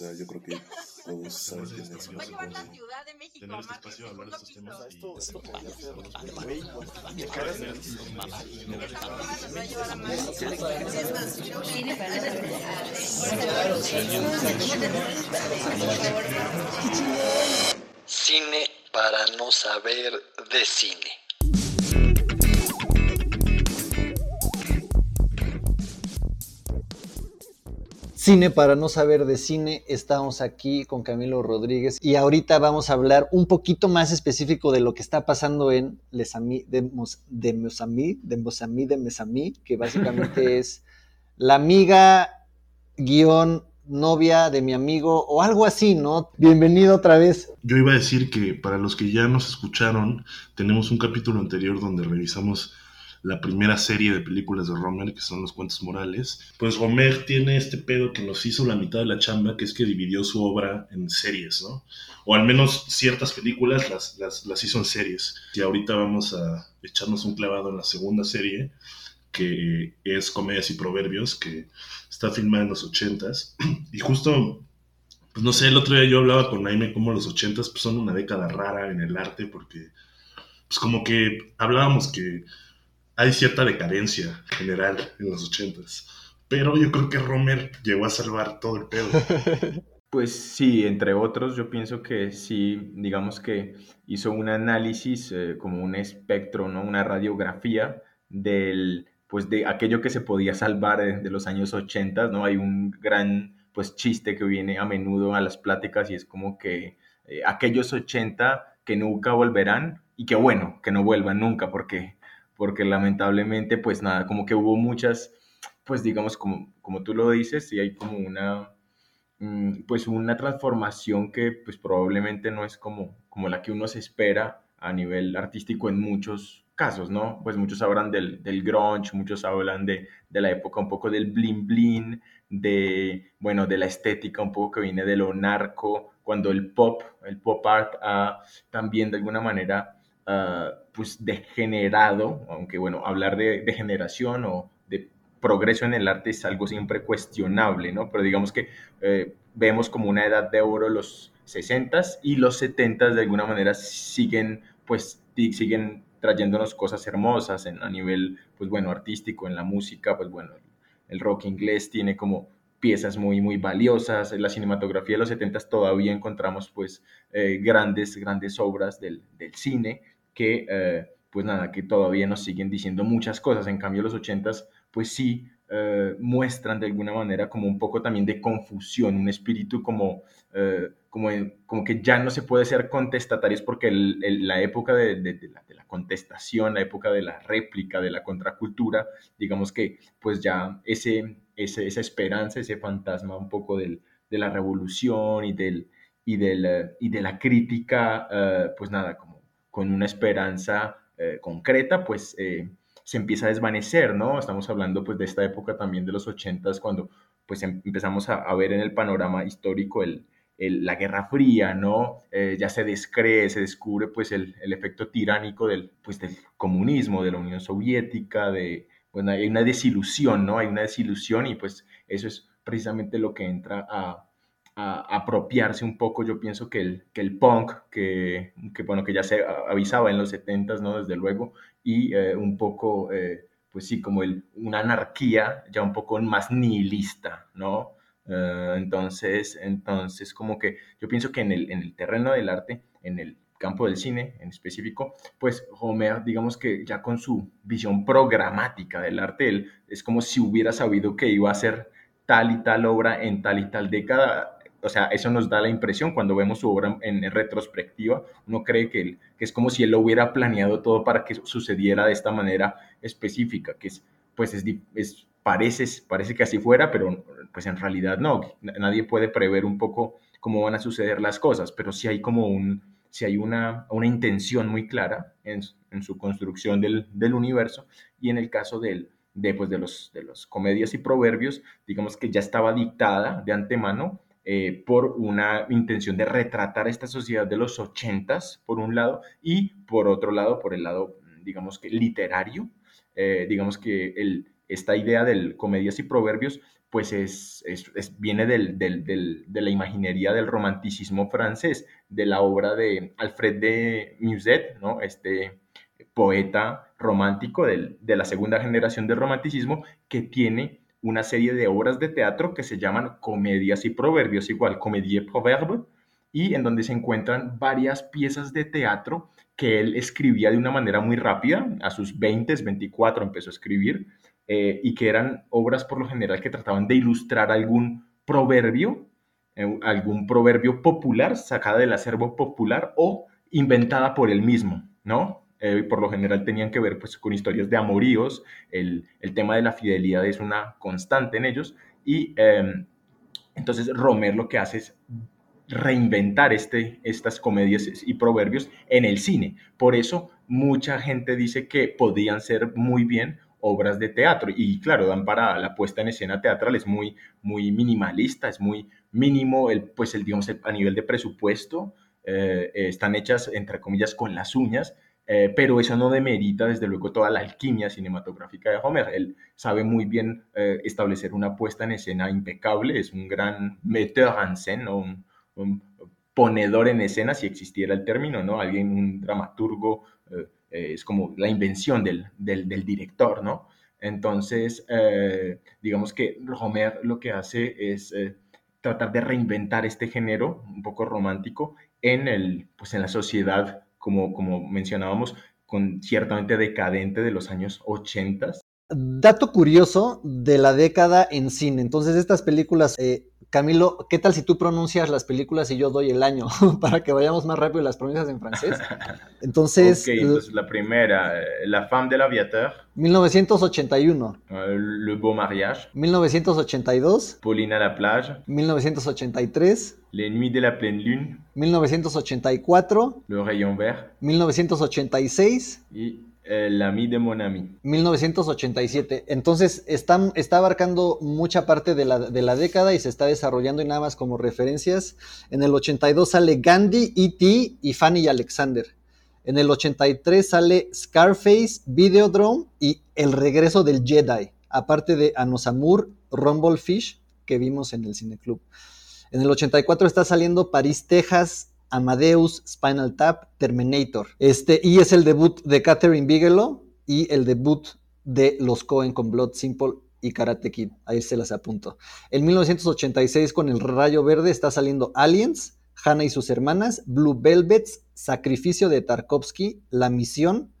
sea, yo creo que todos saben que es. Voy a llevar la Ciudad de México tener a este más espacio, que hablar de segundo estos temas piso. y Esto, esto podría ser güey, Esta broma nos va a llevar a más. Es más, cine Cine para no saber de cine. Cine para no saber de cine, estamos aquí con Camilo Rodríguez y ahorita vamos a hablar un poquito más específico de lo que está pasando en Les Amis de, Mos, de Mozambique, de Mozambique, de Mesamí, que básicamente es la amiga guion novia de mi amigo o algo así, ¿no? Bienvenido otra vez. Yo iba a decir que para los que ya nos escucharon, tenemos un capítulo anterior donde revisamos la primera serie de películas de Romer, que son los cuentos morales. Pues Romer tiene este pedo que nos hizo la mitad de la chamba, que es que dividió su obra en series, ¿no? O al menos ciertas películas las, las, las hizo en series. Y ahorita vamos a echarnos un clavado en la segunda serie, que es Comedias y Proverbios, que está filmada en los ochentas. Y justo, pues no sé, el otro día yo hablaba con Naime como los ochentas pues son una década rara en el arte, porque pues como que hablábamos que hay cierta decadencia general en los ochentas. Pero yo creo que Romer llegó a salvar todo el pedo. Pues sí, entre otros, yo pienso que sí, digamos que hizo un análisis eh, como un espectro, ¿no? Una radiografía del, pues de aquello que se podía salvar de, de los años 80, ¿no? Hay un gran, pues, chiste que viene a menudo a las pláticas y es como que eh, aquellos 80 que nunca volverán y que bueno, que no vuelvan nunca porque porque lamentablemente, pues nada, como que hubo muchas, pues digamos, como, como tú lo dices, y hay como una, pues una transformación que pues probablemente no es como, como la que uno se espera a nivel artístico en muchos casos, ¿no? Pues muchos hablan del, del grunge, muchos hablan de, de, la época un poco del bling bling, de, bueno, de la estética un poco que viene de lo narco, cuando el pop, el pop art ha también de alguna manera Uh, pues degenerado, aunque bueno, hablar de degeneración o de progreso en el arte es algo siempre cuestionable, ¿no? Pero digamos que eh, vemos como una edad de oro los 60s y los 70s de alguna manera siguen, pues, siguen trayéndonos cosas hermosas en, a nivel, pues bueno, artístico, en la música, pues bueno, el rock inglés tiene como piezas muy, muy valiosas. En la cinematografía de los 70 todavía encontramos pues eh, grandes, grandes obras del cine que, eh, pues nada, que todavía nos siguen diciendo muchas cosas. En cambio, los 80 pues sí eh, muestran de alguna manera como un poco también de confusión, un espíritu como, eh, como, como que ya no se puede ser contestatarios porque la época de, la, contestación, la época de la réplica, de la contracultura, digamos que pues ya ese, ese, esa esperanza, ese fantasma un poco del, de la revolución y, del, y, del, y de la crítica, pues nada, como con una esperanza eh, concreta, pues eh, se empieza a desvanecer, ¿no? Estamos hablando pues de esta época también de los ochentas, cuando pues em empezamos a, ver en el panorama histórico el, la Guerra Fría, ¿no? Eh, ya se descree, se descubre pues el, el, efecto tiránico del, pues, del comunismo, de la Unión Soviética, de, bueno, hay una desilusión, ¿no? Hay una desilusión y pues eso es precisamente lo que entra a, a apropiarse un poco, yo pienso que el, que el punk, que, que, bueno, que ya se avisaba en los 70s, ¿no? Desde luego, y eh, un poco, eh, pues sí, como el, una anarquía ya un poco más nihilista, ¿no? Uh, entonces, entonces, como que yo pienso que en el, en el terreno del arte, en el campo del cine en específico, pues Homer, digamos que ya con su visión programática del arte, él es como si hubiera sabido que iba a hacer tal y tal obra en tal y tal década, o sea, eso nos da la impresión cuando vemos su obra en, retrospectiva, uno cree que, él, que, es como si él lo hubiera planeado todo para que sucediera de esta manera específica, que es, pues es, es parece, parece que así fuera, pero pues en realidad no, nadie puede prever un poco cómo van a suceder las cosas, pero sí hay como un, sí hay una, una intención muy clara en, en su construcción del, del, universo y en el caso del, de, pues, de, los, de los comedias y proverbios, digamos que ya estaba dictada de antemano eh, por una intención de retratar esta sociedad de los ochentas, por un lado, y por otro lado, por el lado, digamos que literario, eh, digamos que el, esta idea del comedias y proverbios, pues es, es- es- viene del- del- del- de la imaginería del romanticismo francés, de la obra de Alfred de Musset, ¿no? Este poeta romántico de la segunda generación del romanticismo, que tiene una serie de obras de teatro que se llaman comedias y proverbios, igual, comédie proverbe, y en donde se encuentran varias piezas de teatro que él escribía de una manera muy rápida, a sus 20, 24 empezó a escribir, eh, y que eran obras por lo general que trataban de ilustrar algún proverbio, eh, algún proverbio popular, sacada del acervo popular o inventada por él mismo, ¿no? Eh, por lo general tenían que ver pues, con historias de amoríos, el, el tema de la fidelidad es una constante en ellos, y eh, entonces Romer lo que hace es reinventar este, estas comedias y proverbios en el cine. Por eso mucha gente dice que podían ser muy bien obras de teatro. Y claro, dan para la puesta en escena teatral, es muy, muy minimalista, es muy mínimo, el, pues el, digamos, el- a nivel de presupuesto, eh, eh, están hechas entre comillas con las uñas, eh, pero eso no demerita desde luego toda la alquimia cinematográfica de Homer. Él sabe muy bien eh, establecer una puesta en escena impecable, es un gran metteur en scène, ¿no? un, ponedor en escena, si existiera el término, ¿no? Alguien, un dramaturgo, eh, es como la invención del, del, del director, ¿no? Entonces, digamos que Homer lo que hace es tratar de reinventar este género un poco romántico en, el, pues en la sociedad, como, como mencionábamos, con ciertamente decadente de los años 80. Dato curioso de la década en cine. Entonces, estas películas, eh, Camilo, ¿qué tal si tú pronuncias las películas y yo doy el año para que vayamos más rápido las pronuncias en francés? Entonces, ok, entonces la primera, eh, La femme de l'aviateur, 1981, euh, Le beau mariage, 1982, Pauline à la plage, 1983, Les nuits de la pleine lune, 1984, Le rayon vert. 1986, y euh, L'ami de mon ami. 1987. Entonces está, abarcando mucha parte de la, de década y se está desarrollando y nada más como referencias. En el 82 sale Gandhi, E.T. y Fanny y Alexander. En el 83 sale Scarface, Videodrome y El regreso del Jedi, aparte de Anosamur, Rumblefish, que vimos en el Cineclub. En el 84 está saliendo París, Texas, Amadeus, Spinal Tap, Terminator. Este, y es el debut de Catherine Bigelow y el debut de los Cohen con Blood Simple y Karate Kid. Ahí se las apunto. En 1986 con el Rayo Verde está saliendo Aliens, Hannah y sus hermanas, Blue Velvets, Sacrificio de Tarkovsky, La Misión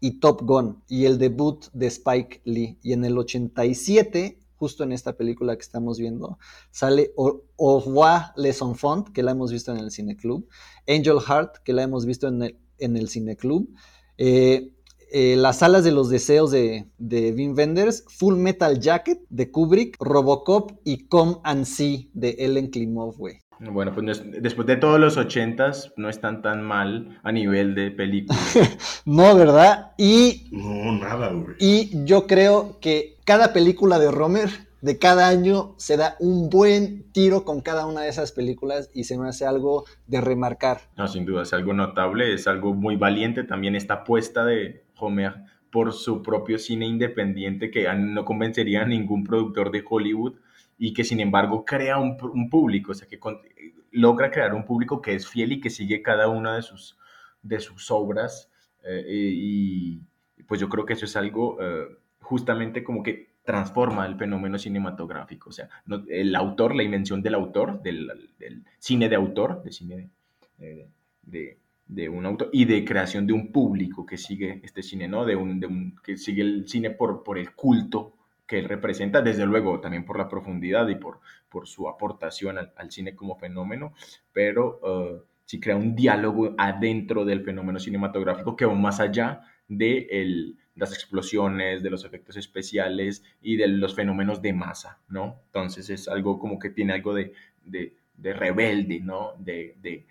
y Top Gun. Y el debut de Spike Lee. Y en el 87 justo en esta película que estamos viendo, sale Au revoir les enfants, que la hemos visto en el Cineclub, Angel Heart, que la hemos visto en el, en el Cineclub, eh, eh, Las alas de los deseos de, de Wim Wenders, Full Metal Jacket de Kubrick, Robocop y Come and See de Ellen Klimov, güey. Bueno, pues no es- después de todos los ochentas no están tan mal a nivel de película. No, ¿verdad? Y No, nada, güey. Y yo creo que cada película de Romer de cada año se da un buen tiro con cada una de esas películas y se me hace algo de remarcar. No, sin duda, es algo notable, es algo muy valiente también esta apuesta de Homer por su propio cine independiente que no convencería a ningún productor de Hollywood y que sin embargo crea un, público, o sea, que logra crear un público que es fiel y que sigue cada una de sus, de sus obras eh, y, y, pues yo creo que eso es algo eh, justamente como que transforma el fenómeno cinematográfico, o sea, no- el autor, la invención del autor, del, cine de autor, de cine de, de, un autor y de creación de un público que sigue este cine, ¿no? De un, de que sigue el cine por, el culto que él representa, desde luego también por la profundidad y por, su aportación al, cine como fenómeno, pero eh, sí crea un diálogo adentro del fenómeno cinematográfico que va más allá de las explosiones, de los efectos especiales y de los fenómenos de masa, ¿no? Entonces es algo como que tiene algo de, de, de rebelde, ¿no? De,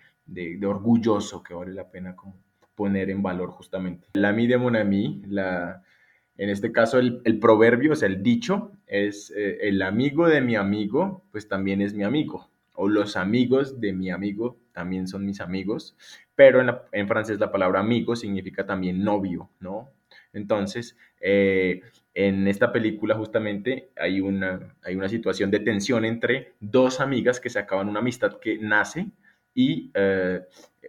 orgulloso que vale la pena como poner en valor justamente. La mi de mon ami, la, en este caso el, el proverbio, o sea, el dicho es eh, el amigo de mi amigo, pues también es mi amigo, o los amigos de mi amigo también son mis amigos, pero en, en francés la palabra amigo significa también novio, ¿no? Entonces, eh, en esta película justamente hay una, hay una situación de tensión entre dos amigas que se acaban una amistad que nace y eh,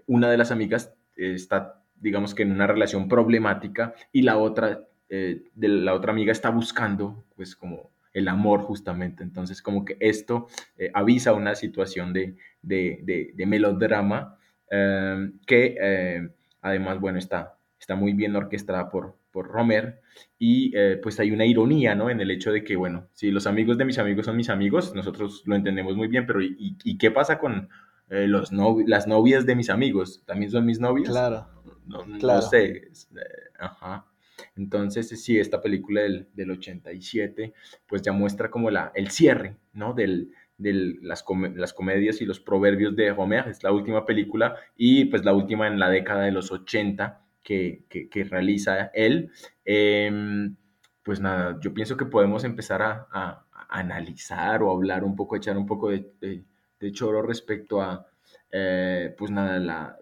una de las amigas está, digamos que en una relación problemática y la otra, eh, de la otra amiga está buscando pues como el amor justamente. Entonces como que esto eh, avisa una situación de, de, de, melodrama que además, bueno, está, está muy bien orquestada por, por Romer y eh, pues hay una ironía, ¿no? En el hecho de que, bueno, si los amigos de mis amigos son mis amigos, nosotros lo entendemos muy bien, pero ¿y, y qué pasa con eh, los las novias de mis amigos? ¿También son mis novias? Claro. No, claro. sé. Eh, ajá. Entonces, sí, esta película del, del, 87, pues ya muestra como la, el cierre, ¿no? Del, de las, las, comedias y los proverbios de Homer, es la última película y pues la última en la década de los 80 que, que, realiza él. Em, pues nada, yo pienso que podemos empezar a, a, analizar o hablar un poco, echar un poco de, de, choro respecto a, eh, pues nada, la,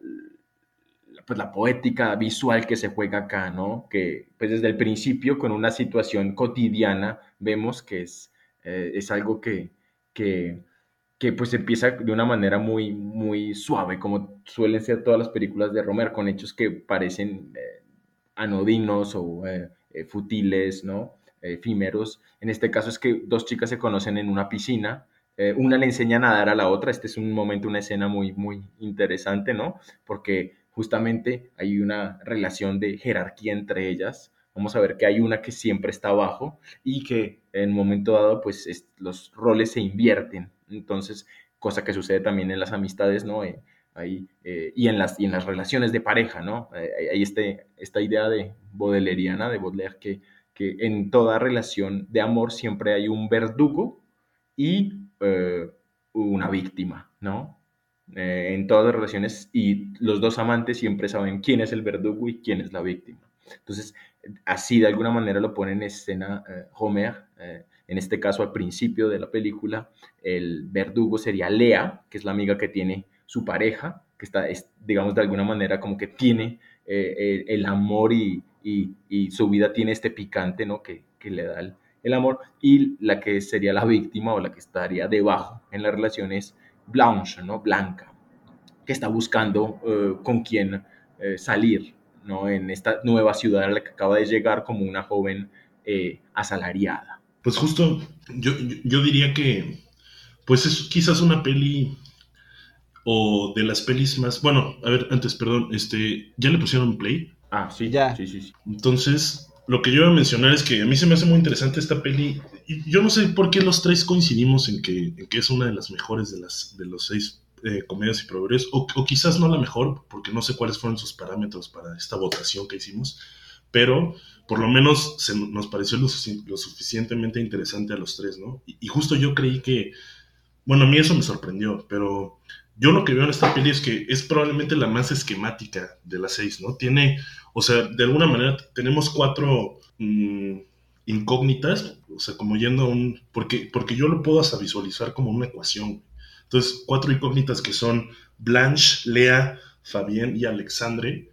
pues la poética visual que se juega acá, ¿no? Que pues desde el principio con una situación cotidiana vemos que es, eh, es algo que, que, que pues empieza de una manera muy, muy suave, como suelen ser todas las películas de Romer, con hechos que parecen eh, anodinos o eh, eh, futiles, ¿no? efímeros. En este caso es que dos chicas se conocen en una piscina, una le enseña a nadar a la otra, este es un momento, una escena muy, muy interesante, ¿no? Porque justamente hay una relación de jerarquía entre ellas, vamos a ver que hay una que siempre está abajo y que en un momento dado, pues los roles se invierten, entonces, cosa que sucede también en las amistades, ¿no? Eh, ahí, eh, y, en las, y en las relaciones de pareja, ¿no? Eh, hay este, esta idea de Baudeleriana, de Baudelaire, que, que en toda relación de amor siempre hay un verdugo y una víctima, ¿no? En todas las relaciones y los dos amantes siempre saben quién es el verdugo y quién es la víctima. Entonces, así de alguna manera lo pone en escena Homer en este caso, al principio de la película, el verdugo sería Lea, que es la amiga que tiene su pareja, que está, digamos, de alguna manera como que tiene eh, el, amor y, su vida tiene este picante, ¿no? Que, le da el, amor. Y la que sería la víctima o la que estaría debajo en la relación es Blanche, ¿no? Blanca, que está buscando eh, con quién eh, salir, ¿no? En esta nueva ciudad a la que acaba de llegar como una joven asalariada. Pues justo, yo, yo diría que, pues es quizás una peli o de las pelis más, bueno, a ver, antes, perdón, este, ¿ya le pusieron play? Ah, sí, ya. Sí, sí, sí. Entonces, lo que yo iba a mencionar es que a mí se me hace muy interesante esta peli. Y yo no sé por qué los tres coincidimos en que, en que es una de las mejores de, las, de los seis eh, comedias y proverbios, o, o, quizás no la mejor, porque no sé cuáles fueron sus parámetros para esta votación que hicimos, pero por lo menos se, nos pareció lo, suficientemente interesante a los tres, ¿no? Y, justo yo creí que, bueno, a mí eso me sorprendió, pero yo lo que veo en esta peli es que es probablemente la más esquemática de las seis, ¿no? Tiene, o sea, de alguna manera tenemos cuatro mm, incógnitas, o sea, como yendo a un, porque, porque yo lo puedo hasta visualizar como una ecuación. Entonces, cuatro incógnitas que son Blanche, Lea, Fabián y Alexandre.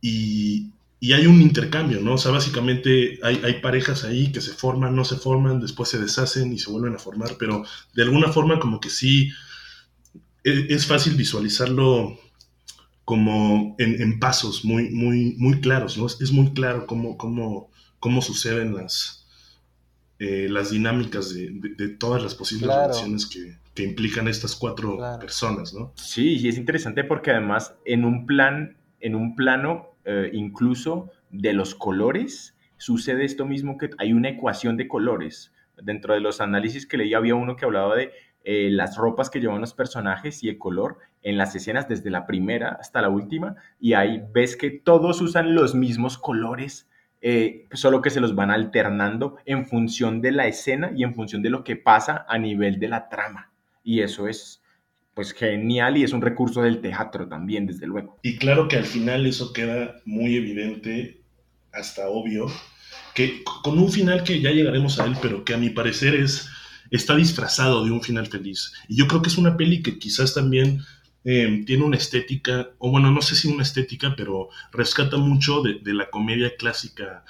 Y, y hay un intercambio, ¿no? O sea, básicamente hay, hay, parejas ahí que se forman, no se forman, después se deshacen y se vuelven a formar, pero de alguna forma como que sí es, fácil visualizarlo como en, pasos muy, muy, muy claros, ¿no? Es, muy claro cómo, cómo, cómo suceden las, eh, las dinámicas de, de, todas las posibles relaciones que, que, implican estas cuatro personas, ¿no? Sí, y es interesante porque además en un plan, en un plano eh, incluso de los colores, sucede esto mismo que hay una ecuación de colores. Dentro de los análisis que leí había uno que hablaba de eh, las ropas que llevan los personajes y el color en las escenas desde la primera hasta la última y ahí ves que todos usan los mismos colores, eh, solo que se los van alternando en función de la escena y en función de lo que pasa a nivel de la trama. Y eso es, pues genial y es un recurso del teatro también, desde luego. Y claro que al final eso queda muy evidente, hasta obvio, que con un final que ya llegaremos a él, pero que a mi parecer es está disfrazado de un final feliz. Y yo creo que es una peli que quizás también eh, tiene una estética, o bueno, no sé si una estética, pero rescata mucho de, la comedia clásica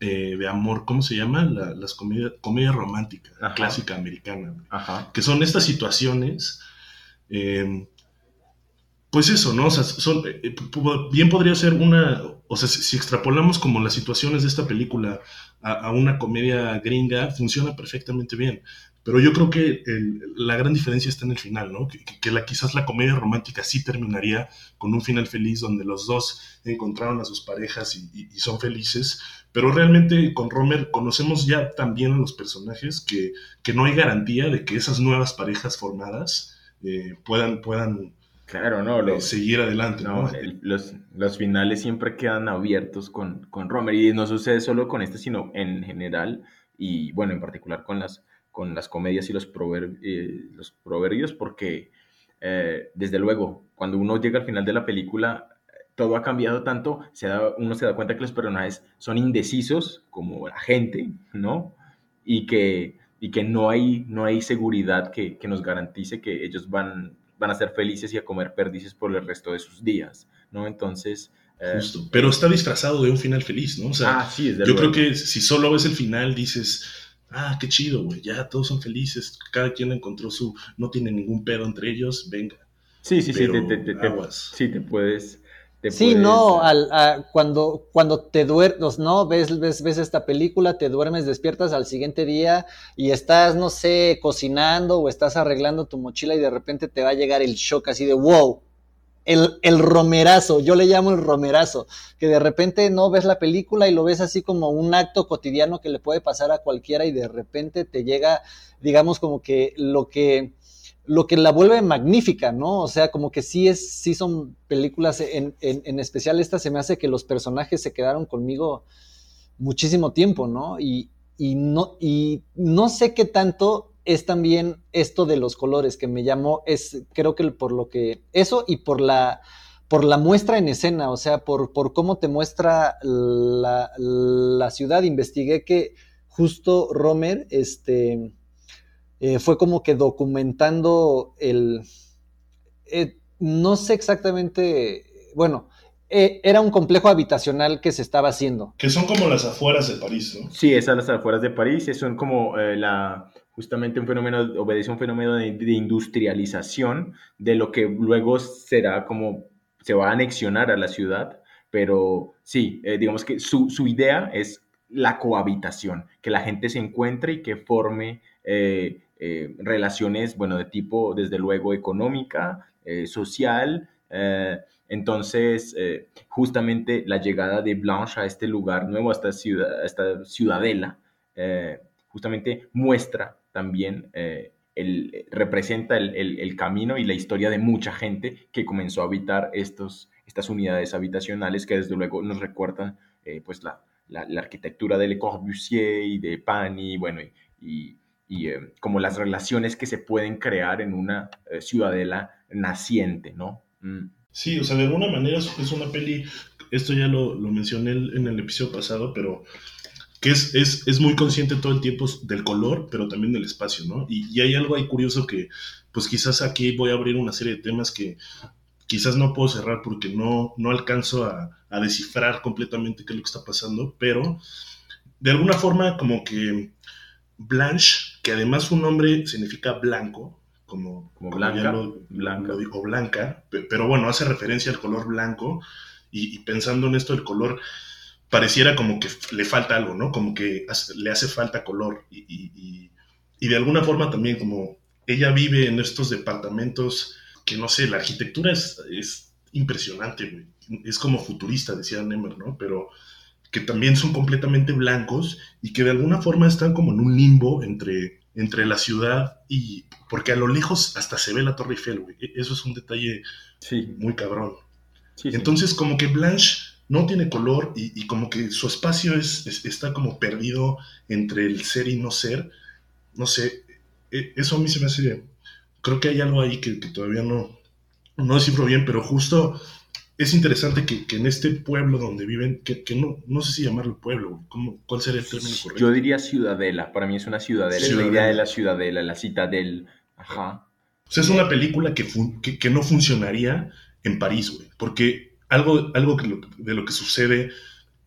eh, de amor, ¿cómo se llama? La- las comedias comedia romántica, Ajá. clásica americana. Ajá. que son estas situaciones, eh, pues eso, ¿no? O sea, son, eh, eh, bien podría ser una, o sea, si, extrapolamos como las situaciones de esta película a, a una comedia gringa, funciona perfectamente bien. Pero yo creo que el- la gran diferencia está en el final, ¿no? Que, la, quizás la comedia romántica sí terminaría con un final feliz donde los dos encontraron a sus parejas y son felices. Pero realmente con Romer conocemos ya también a los personajes que, que no hay garantía de que esas nuevas parejas formadas eh, puedan, puedan Claro, no, los, seguir adelante, ¿no? no, el- los, los finales siempre quedan abiertos con, con Romer y no sucede solo con este, sino en general y bueno, en particular con las, con las comedias y los, prover- eh, los proverbios, porque eh, desde luego, cuando uno llega al final de la película, todo ha cambiado tanto, se da, uno se da cuenta que los personajes son indecisos, como la gente, ¿no? Y que, y que no, hay, no hay seguridad que, que nos garantice que ellos van, van a ser felices y a comer perdices por el resto de sus días, ¿no? Entonces... eh, Justo. Pero está disfrazado de un final feliz, ¿no? O sea, ah, sí, yo luego. creo que si solo ves el final dices, ah, qué chido, güey, ya todos son felices, cada quien encontró su, no tiene ningún pedo entre ellos, venga. Sí, sí, sí, pero te, te- te- te- aguas. sí, te puedes... te Sí, puedes, no, al, a- cuando, cuando te duermes, ¿no? Ves, ves, ves esta película, te duermes, despiertas al siguiente día y estás, no sé, cocinando o estás arreglando tu mochila y de repente te va a llegar el shock así de wow. El, el romerazo, yo le llamo el romerazo, que de repente no ves la película y lo ves así como un acto cotidiano que le puede pasar a cualquiera y de repente te llega, digamos, como que lo que, lo que la vuelve magnífica, ¿no? O sea, como que sí es, sí son películas, en, en, especial esta se me hace que los personajes se quedaron conmigo muchísimo tiempo, ¿no? Y, y no, y no sé qué tanto es también esto de los colores que me llamó, es creo que por lo que, eso y por la, por la muestra en escena, o sea, por, por cómo te muestra la, la ciudad. Investigué que justo Romer, este, eh, fue como que documentando el, eh, no sé exactamente, bueno, eh, era un complejo habitacional que se estaba haciendo. Que son como las afueras de París, ¿no? Sí, esas las afueras de París, son como eh, la, justamente un fenómeno, obedece a un fenómeno de, de industrialización de lo que luego será como, se va a anexionar a la ciudad, pero sí, eh, digamos que su, su idea es la cohabitación, que la gente se encuentre y que forme eh, eh, relaciones, bueno, de tipo, desde luego, económica, eh, social. eh, entonces, justamente la llegada de Blanche a este lugar nuevo, a esta, ciudad, a esta ciudadela, justamente muestra también, el, representa el, el, el, camino y la historia de mucha gente que comenzó a habitar estos, estas unidades habitacionales que desde luego nos recuerdan pues la, la, arquitectura de Le Corbusier y de Pani, bueno, y, y eh, como las relaciones que se pueden crear en una eh, ciudadela naciente, ¿no? Mm. Sí, o sea, de alguna manera es una peli, esto ya lo, lo mencioné en el episodio pasado, pero que es, es, es, muy consciente todo el tiempo del color, pero también del espacio, ¿no? Y, y, hay algo ahí curioso que, pues quizás aquí voy a abrir una serie de temas que quizás no puedo cerrar porque no, no alcanzo a, a descifrar completamente qué es lo que está pasando, pero de alguna forma como que Blanche, que además su nombre significa blanco, como, como, como blanca, lo, blanca. Lo dijo, blanca, pero bueno, hace referencia al color blanco y, y, pensando en esto, el color pareciera como que le falta algo, ¿no? Como que hace, le hace falta color y, y, y, de alguna forma también como ella vive en estos departamentos que no sé, la arquitectura es, es impresionante, güey. Es como futurista, decía Nemer, ¿no? Pero que también son completamente blancos y que de alguna forma están como en un limbo entre, entre la ciudad y... Porque a lo lejos hasta se ve la Torre Eiffel, güey. Eso es un detalle sí. muy cabrón. Sí, sí. Entonces como que Blanche no tiene color y, y como que su espacio es, es, está como perdido entre el ser y no ser. No sé, eso a mí se me hace... Creo que hay algo ahí que, que todavía no, no descifro bien, pero justo es interesante que, que, en este pueblo donde viven, que, que, no, no sé si llamarlo pueblo, ¿cómo, ¿cuál sería el término correcto? Yo diría ciudadela, para mí es una ciudadela, ciudadela. es la idea de la ciudadela, la citadel, ajá. O sea, es una película que, que, que no funcionaría en París, güey, porque algo, algo que lo, de lo que sucede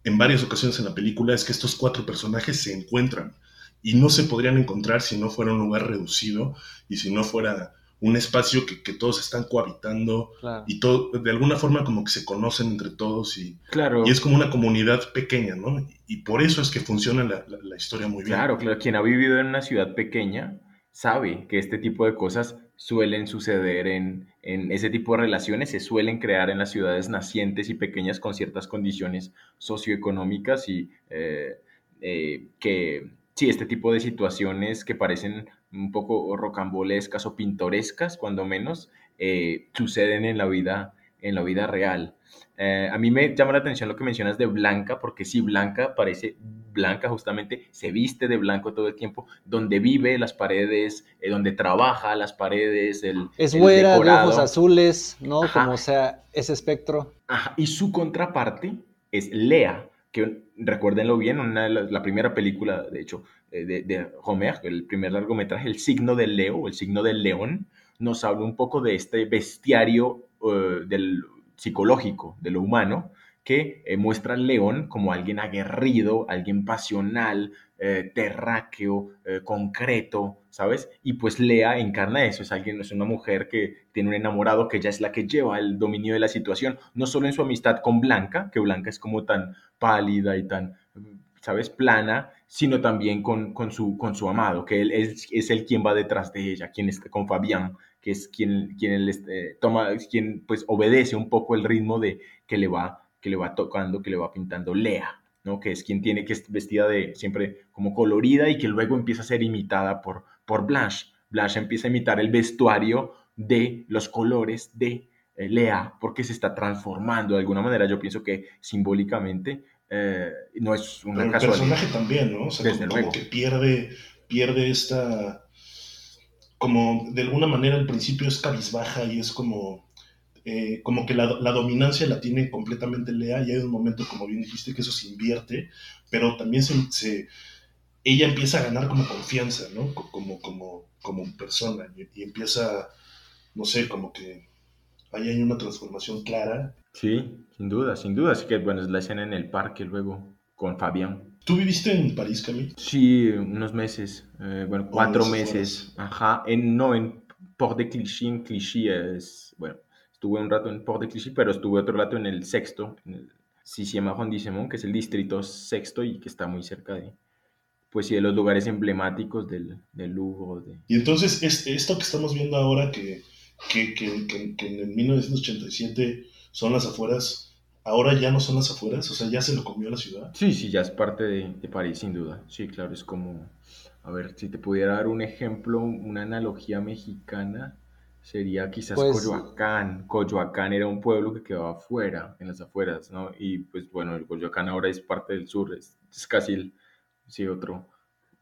en varias ocasiones en la película es que estos cuatro personajes se encuentran y no se podrían encontrar si no fuera un lugar reducido y si no fuera un espacio que, que todos están cohabitando Claro. y todo, de alguna forma como que se conocen entre todos y, Claro. y es como una comunidad pequeña, ¿no? Y por eso es que funciona la, la- la historia muy bien. Claro, claro. Quien ha vivido en una ciudad pequeña sabe que este tipo de cosas suelen suceder en, en ese tipo de relaciones, se suelen crear en las ciudades nacientes y pequeñas con ciertas condiciones socioeconómicas y eh, eh, que, sí, este tipo de situaciones que parecen un poco rocambolescas o pintorescas, cuando menos, eh, suceden en la vida, en la vida real. Eh, a mí me llama la atención lo que mencionas de Blanca, porque sí, Blanca parece Blanca justamente, se viste de blanco todo el tiempo, donde vive las paredes, eh, donde trabaja las paredes, el, Es el güera, de ojos azules, ¿no? Ajá. Como sea, ese espectro. Ajá, Y su contraparte es Lea, que recuérdenlo bien, una la primera película, de hecho, de, de Homer, el primer largometraje, El signo del Leo, el signo del león, nos habla un poco de este bestiario eh, del psicológico, de lo humano, que eh, muestra al león como alguien aguerrido, alguien pasional, eh, terráqueo, eh, concreto, ¿sabes? Y pues Lea encarna eso, es alguien, es una mujer que tiene un enamorado que ella es la que lleva el dominio de la situación, no solo en su amistad con Blanca, que Blanca es como tan pálida y tan, ¿sabes?, plana, sino también con, con, su, con su amado, que él es, es el quien va detrás de ella, quien está con Fabián, que es quien, quien él, este, toma, quien pues obedece un poco el ritmo de que le va, que le va tocando, que le va pintando Lea, ¿no? Que es quien tiene que es vestida de siempre como colorida y que luego empieza a ser imitada por, por Blanche. Blanche empieza a imitar el vestuario de los colores de eh, Lea porque se está transformando de alguna manera. Yo pienso que simbólicamente eh, no es una Pero el casualidad. personaje también, ¿no? O sea, Desde como, luego. como que pierde, pierde esta. Como de alguna manera al principio es cabizbaja y es como. eh, como que la, la dominancia la tiene completamente Lea y hay un momento, como bien dijiste, que eso se invierte, pero también se, se- ella empieza a ganar como confianza, ¿no? Co- Como, como, como persona y, y empieza, no sé, como que ahí hay una transformación clara. Sí, sin duda, sin duda. Así que bueno, es la escena en el parque luego con Fabián. ¿Tú viviste en París, Camille? Sí, unos meses, eh, bueno, cuatro meses meses, ajá, en, no, en Port de Clichy, en Clichy es, bueno, estuve un rato en Port de Clichy, pero estuve otro rato en el sexto, en el Sixième arrondissement, que es el distrito sexto y que está muy cerca de, pues sí, de los lugares emblemáticos del, del Louvre, de, Y entonces, es, esto que estamos viendo ahora, que, que, que, que- que en el 1987 son las afueras, ahora ya no son las afueras, o sea, ya se lo comió la ciudad. Sí, sí, ya es parte de, de París, sin duda. Sí, claro, es como, a ver, si te pudiera dar un ejemplo, una analogía mexicana, sería quizás Pues- Coyoacán. Coyoacán era un pueblo que quedaba afuera, en las afueras, ¿no? Y pues bueno, el Coyoacán ahora es parte del sur, es, es casi el, sí, otro,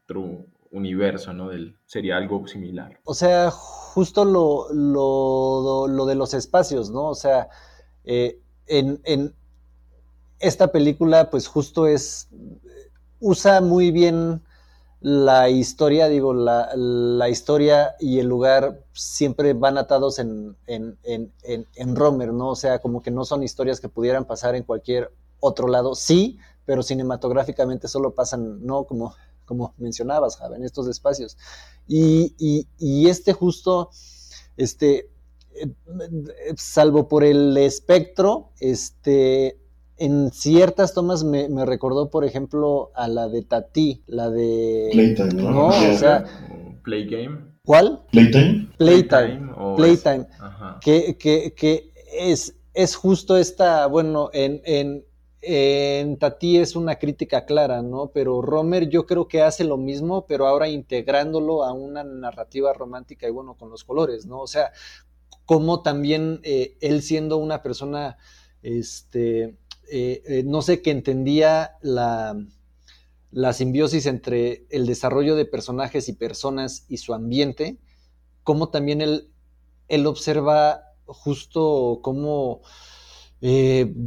otro universo, ¿no? Del, sería algo similar. O sea, justo lo, lo, lo de los espacios, ¿no? O sea, eh, en, esta película, pues justo es, usa muy bien la historia, digo, la, historia y el lugar siempre van atados en, en, en, Romer, ¿no? O sea, como que no son historias que pudieran pasar en cualquier otro lado, sí, pero cinematográficamente solo pasan, ¿no? Como, como mencionabas, Java, en estos espacios. Y, y, y este justo, este, salvo por el espectro, este, en ciertas tomas me, me recordó, por ejemplo, a la de Tati, la de... Playtime, ¿no? No, Yeah. o sea. ¿cuál? Playtime. Playtime. Playtime. que, que, que es, es justo esta, bueno, en, en, en Tati es una crítica clara, ¿no? Pero Romer yo creo que hace lo mismo, pero ahora integrándolo a una narrativa romántica y bueno, con los colores, ¿no? O sea, como también eh, él siendo una persona, este, eh, eh, no sé, que entendía la, la simbiosis entre el desarrollo de personajes y personas y su ambiente, como también él, él observa justo cómo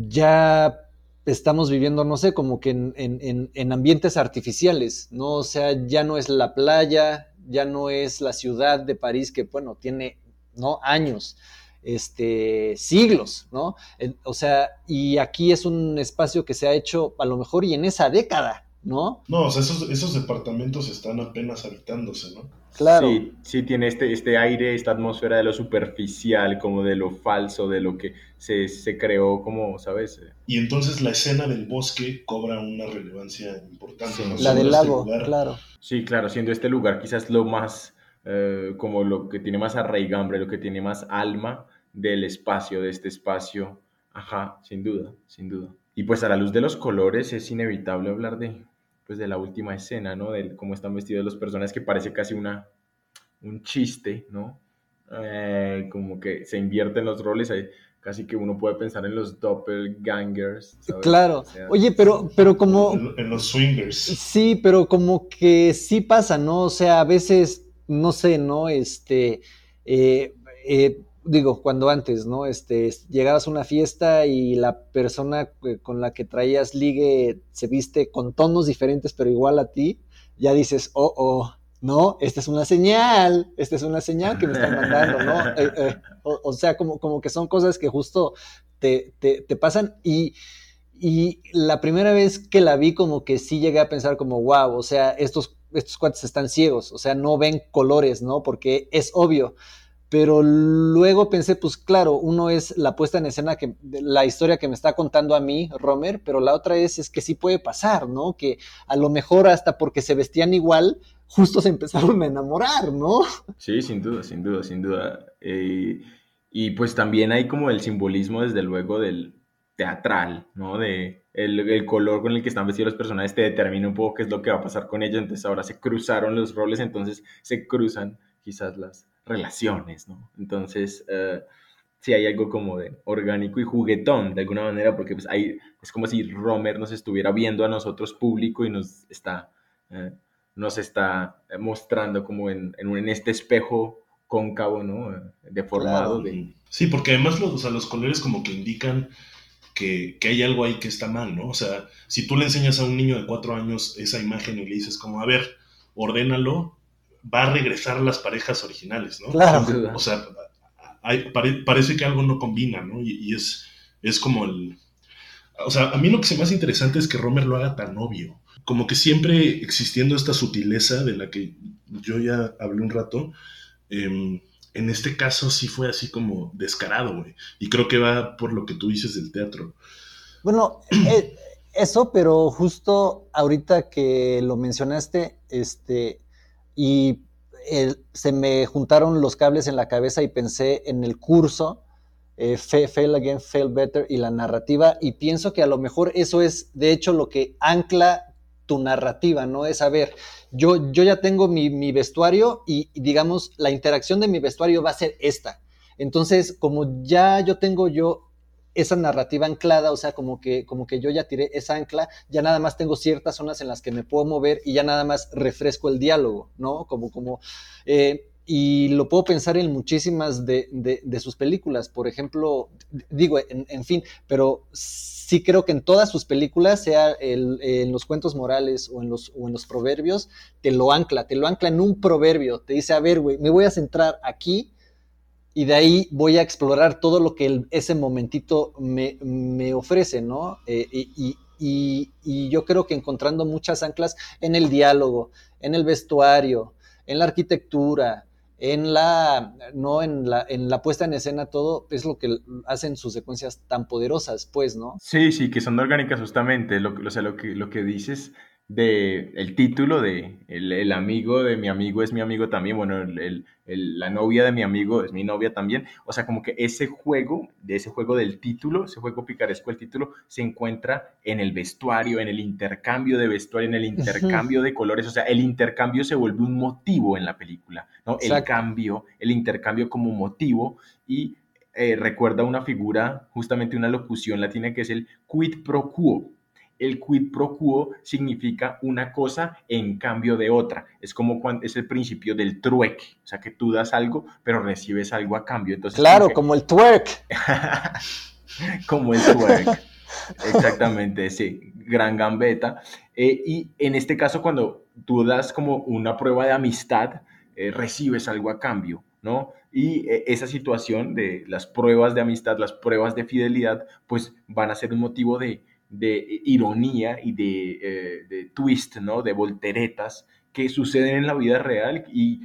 ya estamos viviendo, no sé, como que en- en- en ambientes artificiales, ¿no? O sea, ya no es la playa, ya no es la ciudad de París que, bueno, tiene, ¿no? Años. este, siglos, ¿no? En- O sea, y aquí es un espacio que se ha hecho a lo mejor y en esa década, ¿no? No, o sea, esos, esos departamentos están apenas habitándose, ¿no? Claro. Sí, sí, tiene este, este aire, esta atmósfera de lo superficial, como de lo falso, de lo que se, se creó como, ¿sabes? Y entonces la escena del bosque cobra una relevancia importante. Sí. ¿no? La del este lago, lugar- claro. Sí, claro, siendo este lugar quizás lo más, eh, como lo que tiene más arraigambre, lo que tiene más alma del espacio, de este espacio. Ajá, sin duda, sin duda. Y pues a la luz de los colores es inevitable hablar de, pues de la última escena, ¿no? De cómo están vestidos los personajes, que parece casi una, un chiste, ¿no? Eh, como que se invierten los roles, ahí casi que uno puede pensar en los doppelgangers. ¿sabes? Claro. O sea, Oye, pero, pero como, En, en los swingers. Sí, pero como que sí pasa, ¿no? O sea, a veces, no sé, ¿no? Este, eh, eh, digo, cuando antes, ¿no? Este, llegabas a una fiesta y la persona eh, con la que traías ligue se viste con tonos diferentes, pero igual a ti, ya dices, oh, oh, no, esta es una señal, esta es una señal que me están mandando, ¿no? Eh, eh, o, o sea, como, como que son cosas que justo te, te, te pasan y... Y la primera vez que la vi, como que sí llegué a pensar como, wow, o sea, estos, estos cuates están ciegos, o sea, no ven colores, ¿no? Porque es obvio. Pero luego pensé, pues claro, uno es la puesta en escena, que la historia que me está contando a mí, Romer, pero la otra es, es que sí puede pasar, ¿no? Que a lo mejor hasta porque se vestían igual, justo se empezaron a enamorar, ¿no? Sí, sin duda, sin duda, sin duda. Eh, y pues también hay como el simbolismo, desde luego, del teatral, ¿no? De el, el color con el que están vestidos los personajes te determina un poco qué es lo que va a pasar con ellos. Entonces ahora se cruzaron los roles, entonces se cruzan quizás las relaciones, ¿no? Entonces, eh, sí hay algo como de orgánico y juguetón, de alguna manera, porque pues hay, es como si Romer nos estuviera viendo a nosotros público y nos está... eh, nos está mostrando como en, en, un- en este espejo cóncavo, ¿no? Eh, Deformado. Claro. De, Sí, porque además los, o sea, los colores como que indican que, que hay algo ahí que está mal, ¿no? O sea, si tú le enseñas a un niño de cuatro años esa imagen y le dices como, a ver, ordénalo, va a regresar las parejas originales, ¿no? Claro. O sea, hay- pare- parece que algo no combina, ¿no? Y, y es, es como el... O sea, a mí lo que se me hace interesante es que Romer lo haga tan obvio. Como que siempre existiendo esta sutileza de la que yo ya hablé un rato, em, en este caso sí fue así como descarado, güey. Y creo que va por lo que tú dices del teatro. Bueno, eh, eso, pero justo ahorita que lo mencionaste, este, y se me juntaron los cables en la cabeza y pensé en el curso, eh, Fa- Fail Again, Fail Better y la narrativa, y pienso que a lo mejor eso es, de hecho, lo que ancla tu narrativa, ¿no? Es, a ver, yo, yo ya tengo mi, vestuario y, y, digamos, la interacción de mi vestuario va a ser esta. Entonces, como ya yo tengo yo esa narrativa anclada, o sea, como que, como que yo ya tiré esa ancla, ya nada más tengo ciertas zonas en las que me puedo mover y ya nada más refresco el diálogo, ¿no? Como, como, eh, y lo puedo pensar en muchísimas de, de, sus películas, por ejemplo, digo, en, fin, pero sí creo que en todas sus películas, sea en los cuentos morales o en los, o en los proverbios, te lo ancla, te lo ancla en un proverbio, te dice, a ver, güey, me voy a centrar aquí, y de ahí voy a explorar todo lo que ese momentito me, me ofrece, ¿no? Eh, y, y, y, yo creo que encontrando muchas anclas en el diálogo, en el vestuario, en la arquitectura, en la, no en la, en la puesta en escena, todo es lo que hacen sus secuencias tan poderosas, pues, ¿no? Sí, sí, que son orgánicas justamente, lo, o sea, lo que, lo que dices de el título de el, el, amigo de mi amigo es mi amigo también, bueno, el, el, la novia de mi amigo es mi novia también, o sea, como que ese juego, de ese juego del título, ese juego picaresco del título, se encuentra en el vestuario, en el intercambio de vestuario, en el intercambio de colores, o sea, el intercambio se vuelve un motivo en la película, ¿no? Exacto. El cambio, el intercambio como motivo. Y eh, recuerda una figura, justamente una locución latina que es el quid pro quo, el quid pro quo significa una cosa en cambio de otra. Es como cuando es el principio del trueque, o sea que tú das algo, pero recibes algo a cambio. Entonces, claro, que... como el twerk. como el twerk. Exactamente, sí, gran gambeta. Eh, y en este caso, cuando tú das como una prueba de amistad, eh, recibes algo a cambio. ¿no? Y eh, esa situación de las pruebas de amistad, las pruebas de fidelidad, pues van a ser un motivo de, de ironía y de, eh, de, twist, ¿no? De volteretas que suceden en la vida real, y,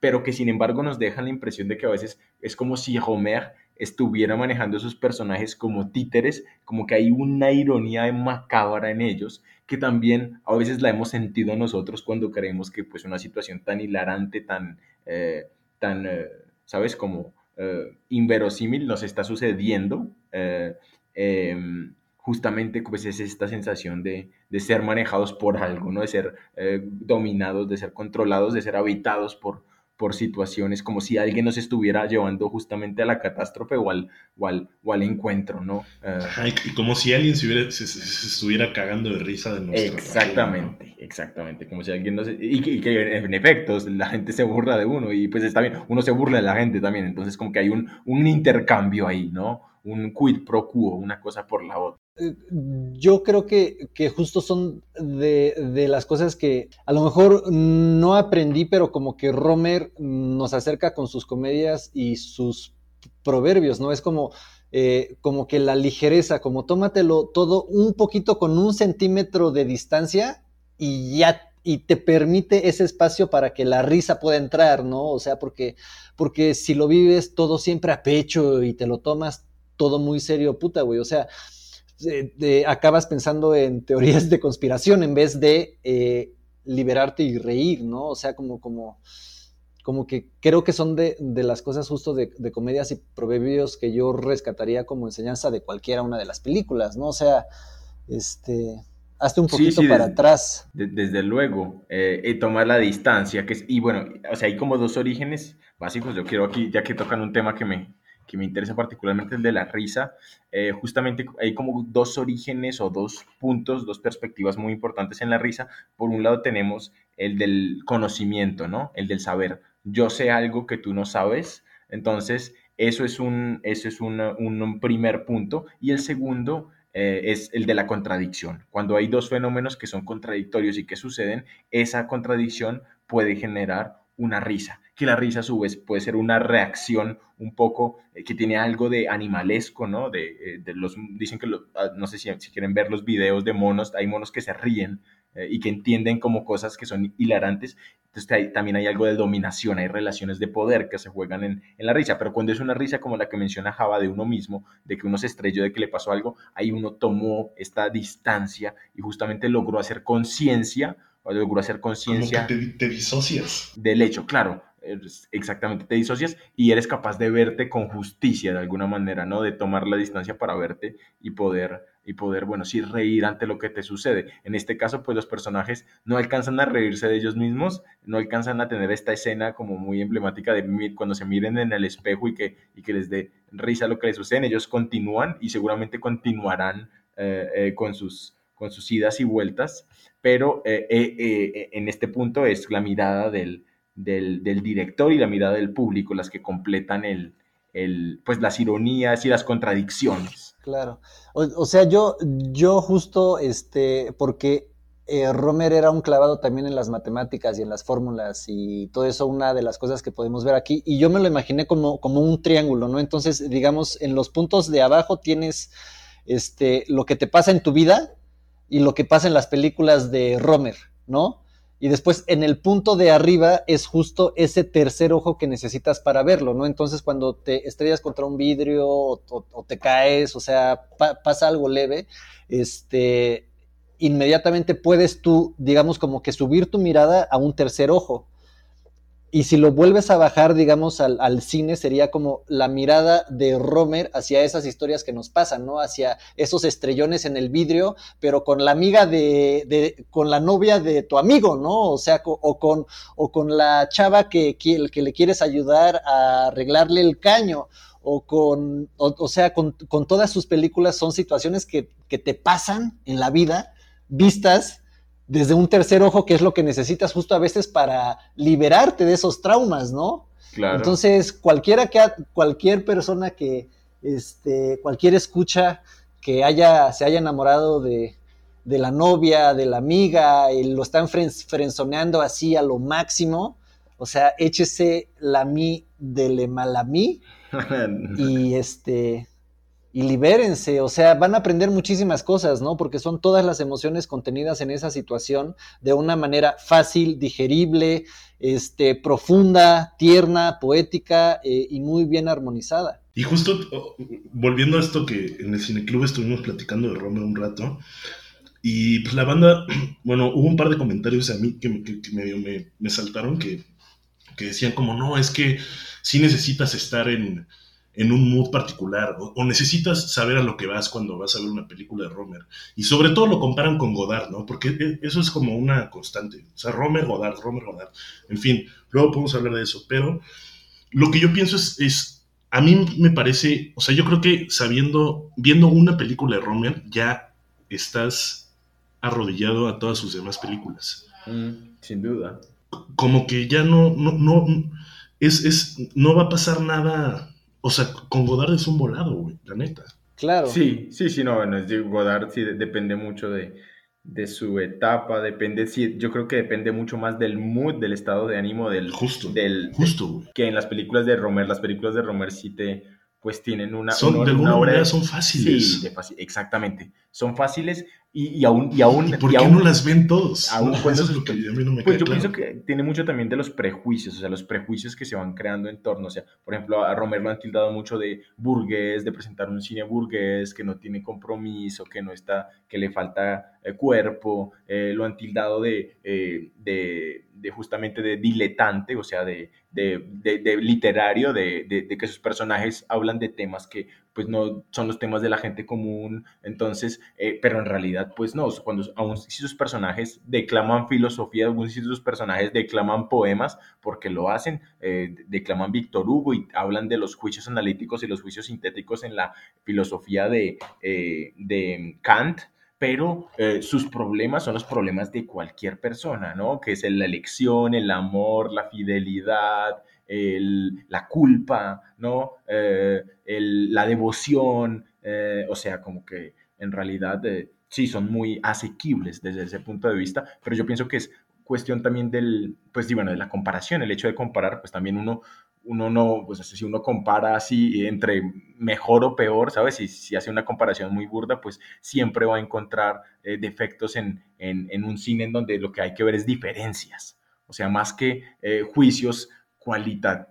pero que sin embargo nos dejan la impresión de que a veces es como si Homer estuviera manejando esos personajes como títeres, como que hay una ironía macabra en ellos, que también a veces la hemos sentido nosotros cuando creemos que pues una situación tan hilarante, tan, eh, tan eh, ¿sabes? Como inverosímil nos está sucediendo. Justamente pues es esta sensación de, de, ser manejados por algo, ¿no? De ser dominados, de ser controlados, de ser habitados por, por situaciones como si alguien nos estuviera llevando justamente a la catástrofe o al, o al, encuentro, ¿no? Uh, y como si alguien se, hubiera, se, estuviera cagando de risa de nuestra Exactamente, exactamente, como si alguien no se, y, que en efecto la gente se burla de uno y pues está bien, uno se burla de la gente también, entonces como que hay un, un intercambio ahí, ¿no? Un quid pro quo, una cosa por la otra. Yo creo que, que justo son de, de, las cosas que a lo mejor no aprendí, pero como que Romer nos acerca con sus comedias y sus proverbios, ¿no? Es como, eh, como que la ligereza, como tómatelo todo un poquito con un centímetro de distancia y ya y te permite ese espacio para que la risa pueda entrar, ¿no? O sea, porque, porque si lo vives todo siempre a pecho y te lo tomas todo muy serio, puta, güey, o sea, acabas pensando en teorías de conspiración en vez de eh, liberarte y reír, ¿no? O sea, como, como, como que creo que son de, de las cosas justo de, de, comedias y proverbios que yo rescataría como enseñanza de cualquiera una de las películas, ¿no? O sea, este, hazte un poquito para atrás. desde luego, eh, y tomar la distancia, que es, y bueno, o sea, hay como dos orígenes básicos, yo quiero aquí, ya que tocan un tema que me, que me interesa particularmente el de la risa. Eh, justamente hay como dos orígenes o dos puntos, dos perspectivas muy importantes en la risa. Por un lado tenemos el del conocimiento, ¿no? El del saber. Yo sé algo que tú no sabes, entonces eso es un, eso es un primer punto. Y el segundo eh, es el de la contradicción. Cuando hay dos fenómenos que son contradictorios y que suceden, esa contradicción puede generar una risa, que la risa a su vez puede ser una reacción un poco eh, que tiene algo de animalesco, ¿no? De, eh, los, dicen que, ah, no sé si, si, quieren ver los videos de monos, hay monos que se ríen eh, y que entienden como cosas que son hilarantes, entonces también hay algo de dominación, hay relaciones de poder que se juegan en, en, la risa, pero cuando es una risa como la que menciona Java de uno mismo, de que uno se estrelló, de que le pasó algo, ahí uno tomó esta distancia y justamente logró hacer conciencia logro hacer conciencia. Te, te, disocias. Del hecho, claro, exactamente, te disocias y eres capaz de verte con justicia de alguna manera, ¿no? De tomar la distancia para verte y poder, y poder, bueno, sí reír ante lo que te sucede. En este caso, pues los personajes no alcanzan a reírse de ellos mismos, no alcanzan a tener esta escena como muy emblemática de cuando se miren en el espejo y que, y que les dé risa lo que les sucede, ellos continúan y seguramente continuarán eh, eh, con sus con sus idas y vueltas, pero eh, en este punto es la mirada del, del, director y la mirada del público las que completan el, el, pues las ironías y las contradicciones. Claro. O, sea, yo, yo justo, este, porque Romer era un clavado también en las matemáticas y en las fórmulas y todo eso, una de las cosas que podemos ver aquí, y yo me lo imaginé como, como un triángulo, ¿no? Entonces, digamos, en los puntos de abajo tienes este, lo que te pasa en tu vida, y lo que pasa en las películas de Romer, ¿no? Y después en el punto de arriba es justo ese tercer ojo que necesitas para verlo, ¿no? Entonces cuando te estrellas contra un vidrio o, te caes, o sea, pasa algo leve, este, inmediatamente puedes tú, digamos, como que subir tu mirada a un tercer ojo. Y si lo vuelves a bajar, digamos, al, cine, sería como la mirada de Romer hacia esas historias que nos pasan, ¿no? Hacia esos estrellones en el vidrio, pero con la amiga de, con la novia de tu amigo, ¿no? O sea, o con, o con la chava que, que, le quieres ayudar a arreglarle el caño, o con, o, sea, con, todas sus películas son situaciones que, que te pasan en la vida, vistas desde un tercer ojo, que es lo que necesitas justo a veces para liberarte de esos traumas, ¿no? Claro. Entonces, cualquiera que, cualquier persona que, este, cualquier escucha que haya, se haya enamorado de, la novia, de la amiga, y lo están frenzoneando así a lo máximo, O sea, échese la mi de le malamí y este y libérense, o sea, van a aprender muchísimas cosas, ¿no? Porque son todas las emociones contenidas en esa situación de una manera fácil, digerible, este, profunda, tierna, poética eh, y muy bien armonizada. Y justo oh, volviendo a esto que en el cineclub estuvimos platicando de Roma un rato, y pues la banda, bueno, hubo un par de comentarios a mí que, que, que medio me, me saltaron que, que decían como, no, es que sí necesitas estar en, en un mood particular o, o, necesitas saber a lo que vas cuando vas a ver una película de Romer. Y sobre todo lo comparan con Godard, ¿no? Porque e, eso es como una constante. O sea, Romer, Godard, Romer, Godard. En fin, luego podemos hablar de eso. Pero lo que yo pienso es, es a mí me parece, o sea, yo creo que sabiendo, viendo una película de Romer, ya estás arrodillado a todas sus demás películas. Mm, sin duda. Como que ya no, no, no, es, es, no va a pasar nada o sea, con Godard es un volado, güey, la neta. Claro. Sí, sí, sí, no, bueno, Godard sí depende mucho de, de su etapa, depende, sí, yo creo que depende mucho más del mood, del estado de ánimo del... Justo, del, justo, güey. Que en las películas de Romer, las películas de Romer sí te, pues tienen una... Son, una, de alguna una manera son fáciles. Sí, de exactamente. Son fáciles y, y aún... Y, aún, ¿Y por y qué aún, no las ven todos? Aún no, cuando, eso es lo que a mí no me Pues yo claro. pienso que tiene mucho también de los prejuicios, o sea, los prejuicios que se van creando en torno, o sea, por ejemplo, a Romer lo han tildado mucho de burgués, de presentar un cine burgués, que no tiene compromiso, que no está, que le falta eh, cuerpo, eh, lo han tildado de, eh, de, de, justamente de diletante, o sea, de, de, de literario, de, que sus personajes hablan de temas que pues no son los temas de la gente común, entonces, eh, pero en realidad pues no, cuando aún si sus personajes declaman filosofía, aún si sus personajes declaman poemas, porque lo hacen, eh, declaman Víctor Hugo y hablan de los juicios analíticos y los juicios sintéticos en la filosofía de, eh, de Kant, pero sus problemas son los problemas de cualquier persona, ¿no? Que es la elección, el amor, la fidelidad, el, la culpa, ¿no? Eh, el, la devoción, eh, o sea, como que en realidad eh, sí son muy asequibles desde ese punto de vista, pero yo pienso que es cuestión también del, pues, bueno, de la comparación, el hecho de comparar, pues también uno, uno no, pues si uno compara así entre mejor o peor, ¿sabes? Si, si hace una comparación muy burda, pues siempre va a encontrar eh, defectos en, en, en, un cine en donde lo que hay que ver es diferencias, o sea, más que eh, juicios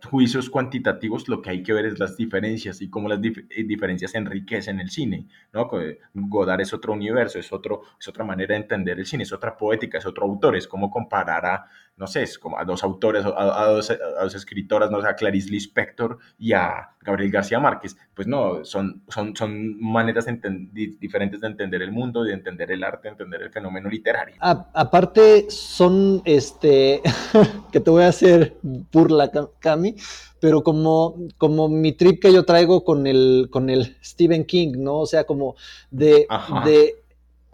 juicios cuantitativos, lo que hay que ver es las diferencias y cómo las dif diferencias enriquecen el cine, ¿no? Godard es otro universo, es, otro, es otra manera de entender el cine, es otra poética, es otro autor, es como comparar a, no sé, es como a dos autores, a, a, dos, a dos, escritoras, no sé, a Clarice Lispector y a Gabriel García Márquez. Pues no, son, son, son maneras diferentes de entender el mundo, de entender el arte, de entender el fenómeno literario. A, aparte, son, este, que te voy a hacer burla, Cami, pero como, como mi trip que yo traigo con el, con el Stephen King, ¿no? O sea, como de, de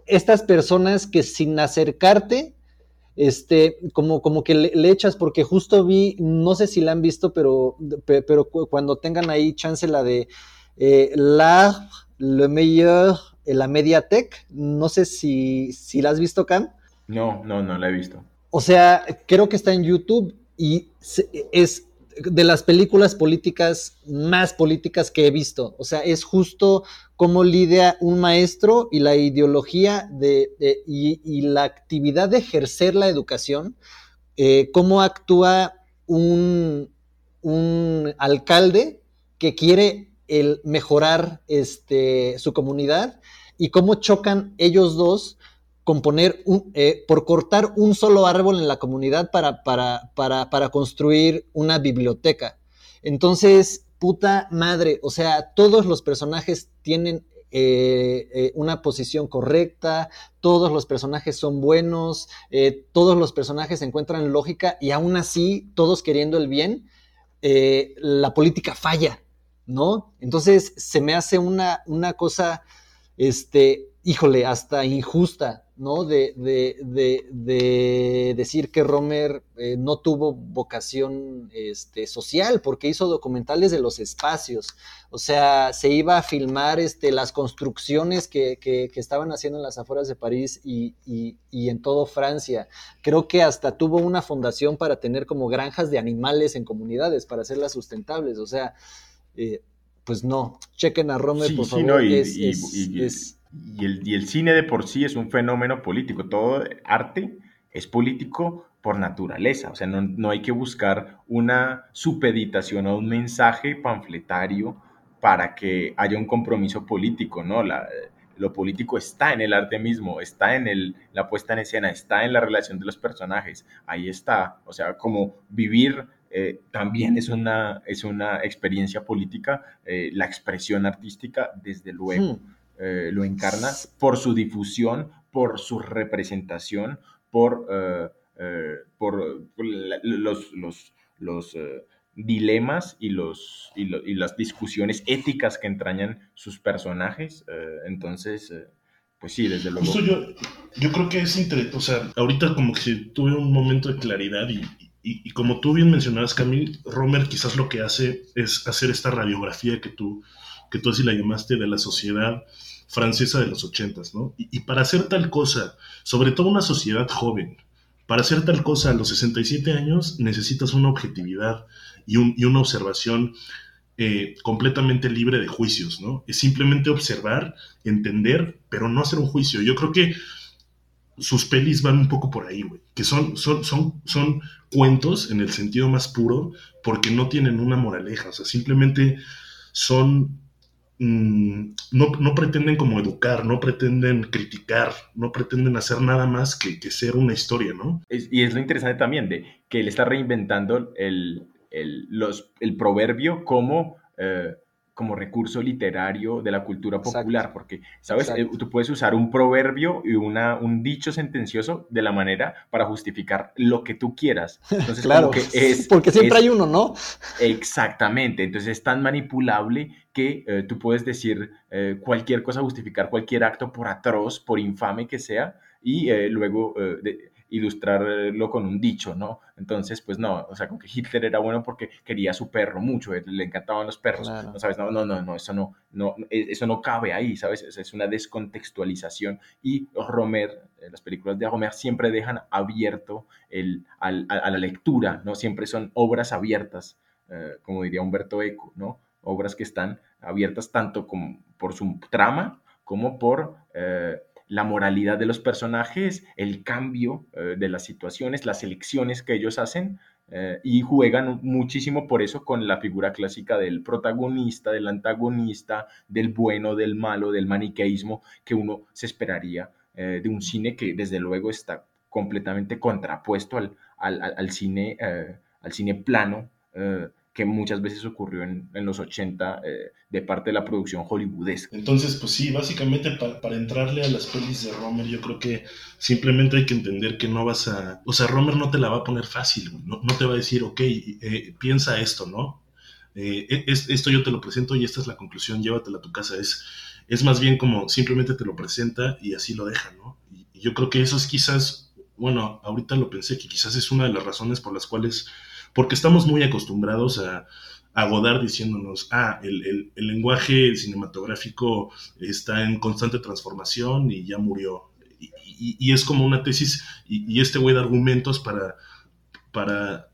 estas personas que sin acercarte, este, como, como que le, le, echas, porque justo vi, no sé si la han visto, pero, pero cuando tengan ahí chance la de eh, La, Le Meilleur, la Mediatek, no sé si, si la has visto, Cam. No, no, no la he visto. O sea, creo que está en YouTube y es de las películas políticas más políticas que he visto. O sea, es justo cómo lidia un maestro y la ideología de, y, la actividad de ejercer la educación, eh, cómo actúa un, un, alcalde que quiere el mejorar este, su comunidad y cómo chocan ellos dos con poner un, eh, por cortar un solo árbol en la comunidad para, construir una biblioteca. Entonces, puta madre, o sea, todos los personajes tienen eh, eh, una posición correcta, todos los personajes son buenos, todos los personajes encuentran lógica y aún así, todos queriendo el bien, la política falla, ¿no? Entonces se me hace una, una cosa, este, híjole, hasta injusta, ¿no? De, de, de, de decir que Romer eh, no tuvo vocación este, social porque hizo documentales de los espacios. O sea, se iba a filmar este, las construcciones que, que, que estaban haciendo en las afueras de París y, y, y, en todo Francia. Creo que hasta tuvo una fundación para tener como granjas de animales en comunidades, para hacerlas sustentables. O sea, eh, pues no, chequen a Romer, Sí, por sí, favor. no, y- es- y- es- y- es- Y el, cine de por sí es un fenómeno político. Todo arte es político por naturaleza. O sea, no, hay que buscar una supeditación a un mensaje panfletario para que haya un compromiso político, ¿no? Lo político está en el arte mismo, está en la puesta en escena, está en la relación de los personajes. Ahí está. O sea, como vivir eh, también es una, es una experiencia política, eh, la expresión artística, desde luego Hmm. Eh, lo encarna por su difusión, por su representación, por, eh, eh, por, los, los, dilemas y, los, y, y las discusiones éticas que entrañan sus personajes. entonces, pues sí, desde luego. Justo yo, yo creo que es interesante, o sea, ahorita como que tuve un momento de claridad y, y- y como tú bien mencionabas, Camille, Romer quizás lo que hace es hacer esta radiografía que tú, que tú así la llamaste de la sociedad francesa de los ochentas, ¿no? Y, para hacer tal cosa, sobre todo una sociedad joven, para hacer tal cosa a los 67 años necesitas una objetividad y, un- y una observación eh, completamente libre de juicios, ¿no? Es simplemente observar entender, pero no hacer un juicio. Yo creo que sus pelis van un poco por ahí, güey. Que son, son, son, son cuentos en el sentido más puro porque no tienen una moraleja. O sea, simplemente son... mm, no, no pretenden como educar, no pretenden criticar, no pretenden hacer nada más que, que ser una historia, ¿no? Y es lo interesante también de que él está reinventando el, el, los, el proverbio como, eh, como recurso literario de la cultura Exacto. popular, porque, ¿sabes? Exacto. Eh, Tú puedes usar un proverbio y una, un dicho sentencioso de la manera para justificar lo que tú quieras. Entonces, Claro, que es, porque siempre es- hay uno, ¿no? Exactamente, entonces es tan manipulable que eh, tú puedes decir eh, cualquier cosa, justificar cualquier acto por atroz, por infame que sea, y eh, luego de- ilustrarlo con un dicho, ¿no? Entonces, pues no, o sea, como que Hitler era bueno porque quería a su perro mucho, eh, le encantaban los perros, Claro. ¿no sabes? No, no, no, no, eso no, no, eh, eso no cabe ahí, ¿sabes? Es, una descontextualización y Romer, eh, las películas de Romer siempre dejan abierto el, al- a, a la lectura, ¿no? Siempre son obras abiertas eh, como diría Humberto Eco, ¿no? Obras que están abiertas tanto como por su trama como por eh, la moralidad de los personajes, el cambio eh, de las situaciones, las elecciones que ellos hacen eh, y juegan muchísimo por eso con la figura clásica del protagonista, del antagonista, del bueno, del malo, del maniqueísmo que uno se esperaría eh, de un cine que desde luego está completamente contrapuesto al, al, al- cine, al cine plano que muchas veces ocurrió en, en los 80 eh, de parte de la producción hollywoodesca. Entonces, pues sí, básicamente pa- para entrarle a las pelis de Romer, yo creo que simplemente hay que entender que no vas a... O sea, Romer no te la va a poner fácil. No, no te va a decir, ok, eh, piensa esto, ¿no? Eh, es- esto yo te lo presento y esta es la conclusión, llévatela a tu casa. Es, es más bien como simplemente te lo presenta y así lo deja, ¿no? Y yo creo que eso es quizás, bueno, ahorita lo pensé, que quizás es una de las razones por las cuales, porque estamos muy acostumbrados a, a diciéndonos, ah, el, el- lenguaje cinematográfico está en constante transformación y ya murió. Y, y- es como una tesis y, y este güey de argumentos para, para,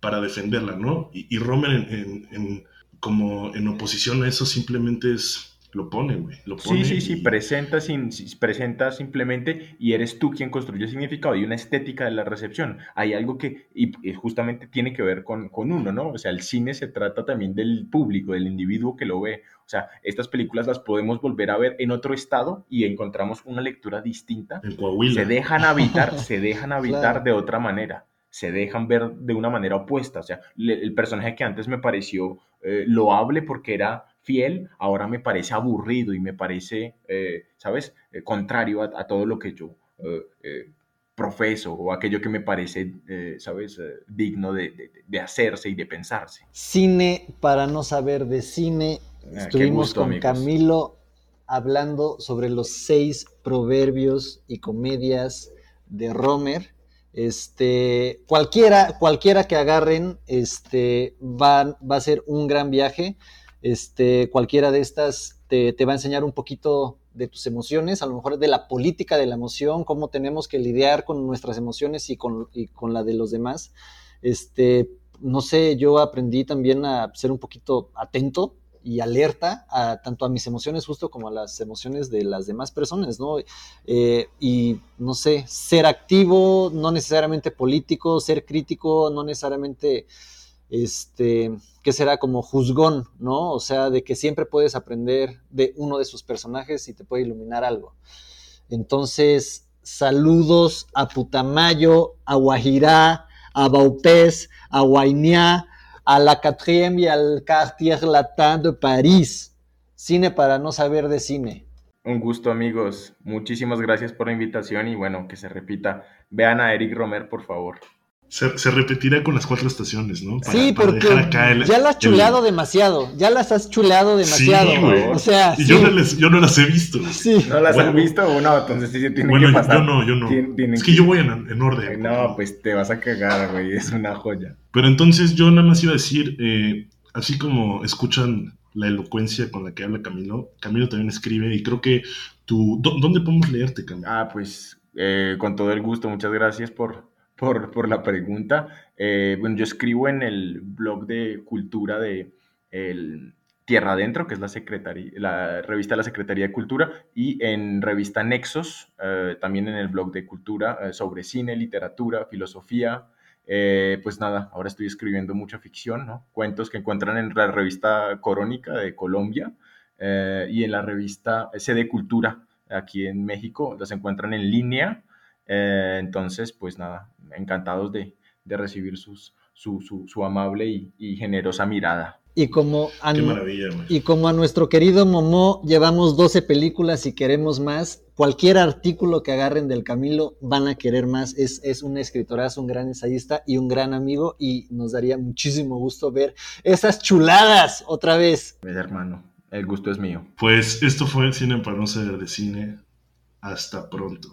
para defenderla, ¿no? Y, Romer en- en- como en oposición a eso simplemente es, lo pone, güey, lo pone. Sí, sí, sí, y- presenta, sin, si- presenta simplemente y eres tú quien construye el significado y una estética de la recepción. Hay algo que y, y justamente tiene que ver con, con uno, ¿no? O sea, el cine se trata también del público, del individuo que lo ve. O sea, estas películas las podemos volver a ver en otro estado y encontramos una lectura distinta en Coahuila. se dejan habitar, se dejan habitar Claro. de otra manera, se dejan ver de una manera opuesta. O sea, le- el personaje que antes me pareció eh, loable porque era fiel, ahora me parece aburrido y me parece, eh, ¿sabes?, Eh, contrario a, a todo lo que yo eh, profeso o aquello que me parece, ¿sabes?, digno de, de- de hacerse y de pensarse. Cine para no saber de cine. Ah, Estuvimos gusto, con amigos. Camilo hablando sobre los seis proverbios y comedias de Romer. Este, cualquiera, cualquiera que agarren, este, va, va a ser un gran viaje. Este, cualquiera de estas te, va a enseñar un poquito de tus emociones, a lo mejor de la política de la emoción, cómo tenemos que lidiar con nuestras emociones y con, y con la de los demás. Este, no sé, yo aprendí también a ser un poquito atento y alerta a, tanto a mis emociones justo como a las emociones de las demás personas, ¿no? Eh, y no sé, ser activo, no necesariamente político, ser crítico, no necesariamente, este, que será como juzgón, ¿no? O sea, de que siempre puedes aprender de uno de sus personajes y te puede iluminar algo. Entonces, saludos a Putamayo, a Guajirá, a Baupés, a Guainía, a la Quatrième y al Quartier Latin de París. Cine para no saber de cine. Un gusto amigos, muchísimas gracias por la invitación y bueno, que se repita. Vean a Eric Romer, por favor. Se, se repetirá con las cuatro estaciones, ¿no? Para- sí, para porque dejar acá el- ya las has el- chuleado demasiado, ya las has chuleado demasiado. Sí, güey. o sea, Y sí, yo, no les- yo no las he visto. sí. ¿No las Bueno. han visto o no? Entonces sí se tienen Bueno, que yo, pasar. yo no, yo no. Tienen es que yo voy en, en orden. No, pues te vas a cagar, güey, es una joya. Pero entonces yo nada más iba a decir, eh, así como escuchan la elocuencia con la que habla Camilo, Camilo también escribe y creo que tú, ¿dó- ¿dónde podemos leerte, Camilo? Ah, pues eh, con todo el gusto, muchas gracias por, por, por la pregunta. Eh, bueno, yo escribo en el blog de cultura de el Tierra Adentro, que es la, secretaría, la revista de la Secretaría de Cultura, y en revista Nexos, eh, también en el blog de cultura eh, sobre cine, literatura, filosofía. Eh, pues nada, ahora estoy escribiendo mucha ficción, ¿no? Cuentos que encuentran en la revista Corónica de Colombia eh, y en la revista CD Cultura aquí en México, las encuentran en línea. Eh, entonces, pues nada, encantados de, de recibir sus, su, su, su amable y, y generosa mirada. Y como a, Qué nu- maravilla, güey. y como a nuestro querido Momo llevamos 12 películas y queremos más, cualquier artículo que agarren del Camilo van a querer más. Es, es un escritorazo, un gran ensayista y un gran amigo y nos daría muchísimo gusto ver esas chuladas otra vez. Mi hermano, el gusto es mío. Pues esto fue Cine para no saber de cine. Hasta pronto.